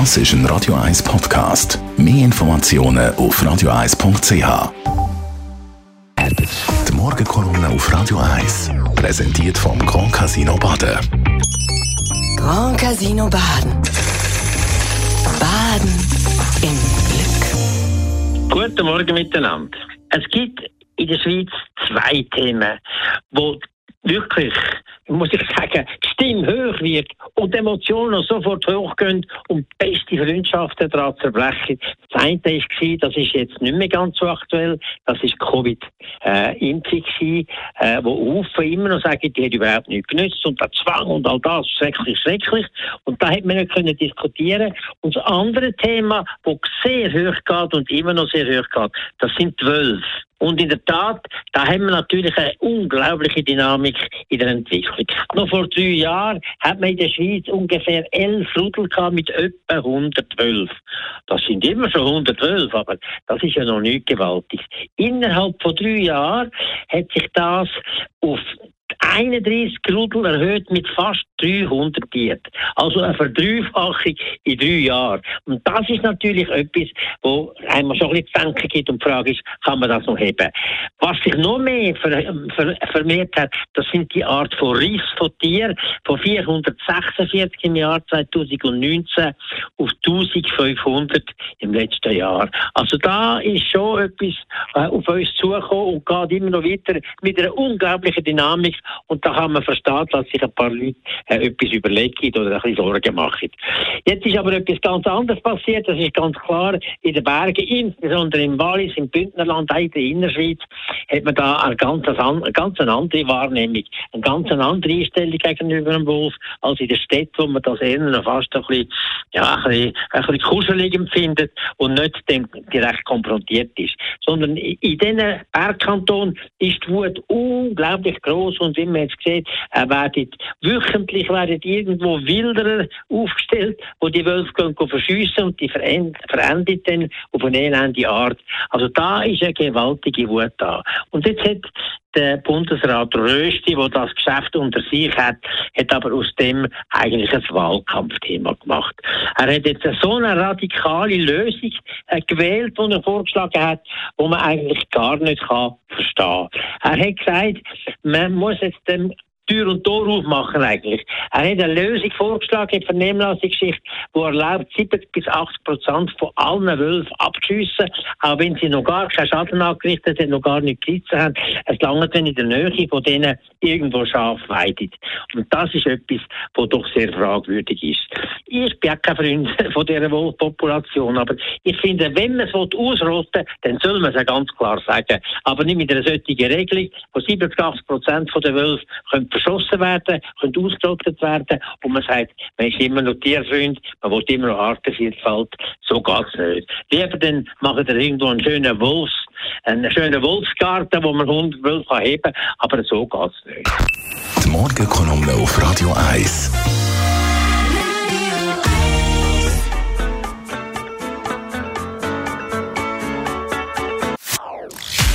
Das ist ein Radio 1 Podcast. Mehr Informationen auf radio1.ch. Die Morgenkolumne auf Radio 1 präsentiert vom Grand Casino Baden. Grand Casino Baden. Baden im Glück. Guten Morgen miteinander. Es gibt in der Schweiz zwei Themen, wo wirklich, muss ich sagen, die Stimme hoch wird und die Emotionen sofort hochgehen und beste Freundschaften daran zerbrechen. Das eine war, das ist jetzt nicht mehr ganz so aktuell, das ist Covid-Impfung, äh, wo Haufen immer noch sagen, die hat überhaupt nichts genützt und der Zwang und all das, schrecklich, schrecklich. Und da hätte man nicht können diskutieren. Und das andere Thema, das sehr hoch geht und immer noch sehr hoch geht, das sind die Wölfe. Und in der Tat, da haben wir natürlich eine unglaubliche Dynamik in der Entwicklung. Noch vor drei Jahren hat man in der Schweiz ungefähr elf Rudel mit etwa 112. Das sind immer schon 112, aber das ist ja noch nicht gewaltig. Innerhalb von drei Jahren hat sich das auf 31 Rudel erhöht mit fast 300 Tieren. Also eine Verdreifachung in drei Jahren. Und das ist natürlich etwas, wo einmal schon ein bisschen zu denken gibt und die Frage ist, kann man das noch heben? Was sich noch mehr ver ver vermehrt hat, das sind die Art von Riss von Tieren von 446 im Jahr 2019 auf 1500 im letzten Jahr. Also da ist schon etwas äh, auf uns zugekommen und geht immer noch weiter mit einer unglaublichen Dynamik und da kann man verstehen, dass sich ein paar Leute äh, etwas überlegen oder ein bisschen Sorgen machen. Jetzt ist aber etwas ganz anderes passiert, das ist ganz klar. In den Bergen, insbesondere im Wallis, im Bündnerland, auch in der Innerschweiz, hat man da eine ganz, eine ganz andere Wahrnehmung, eine ganz andere Einstellung gegenüber dem Wolf, als in der Stadt, wo man das eher noch fast ein bisschen, ja, ein bisschen, ein bisschen kuschelig empfindet und nicht dem direkt konfrontiert ist. Sondern in diesen Bergkantonen ist die Wut unglaublich groß und wie man jetzt sieht, äh, werden wöchentlich werden irgendwo Wilderer aufgestellt, wo die Wölfe gehen, gehen verschiessen und die verendet dann auf eine elende Art. Also da ist eine gewaltige Wut da. Und jetzt hat der Bundesrat Rösti, der das Geschäft unter sich hat, hat aber aus dem eigentlich ein Wahlkampfthema gemacht. Er hat jetzt so eine radikale Lösung äh, gewählt, die er vorgeschlagen hat, wo man eigentlich gar nicht kann verstehen. Er hat gesagt, man muss jetzt dem Tür und Tor aufmachen eigentlich. Er hat eine Lösung vorgeschlagen in der Vernehmlassungsgeschichte, die erlaubt, 70 bis 80 Prozent von allen Wölfen abzuschiessen, auch wenn sie noch gar keinen Schaden angerichtet haben, noch gar nicht gerissen haben. Es langt dann in der Nähe von denen irgendwo Schaf weidet. Und das ist etwas, was doch sehr fragwürdig ist. Ich bin auch kein Freund von dieser Wolfpopulation, aber ich finde, wenn man es ausrotten will, dann soll man es ganz klar sagen. Aber nicht mit einer solchen Regelung, wo 70 80 Prozent der Wölfe können verschossen werden, können ausgerottet werden und man sagt, man ist immer noch Tierfreund, man will immer noch Artenvielfalt. So geht es nicht. Lieber dann machen wir irgendwo einen schönen Wolfs, einen schönen Wolfsgarten, wo man 100 Wölfe heben kann, aber so geht es nicht. Die Morgenkolumne auf Radio 1.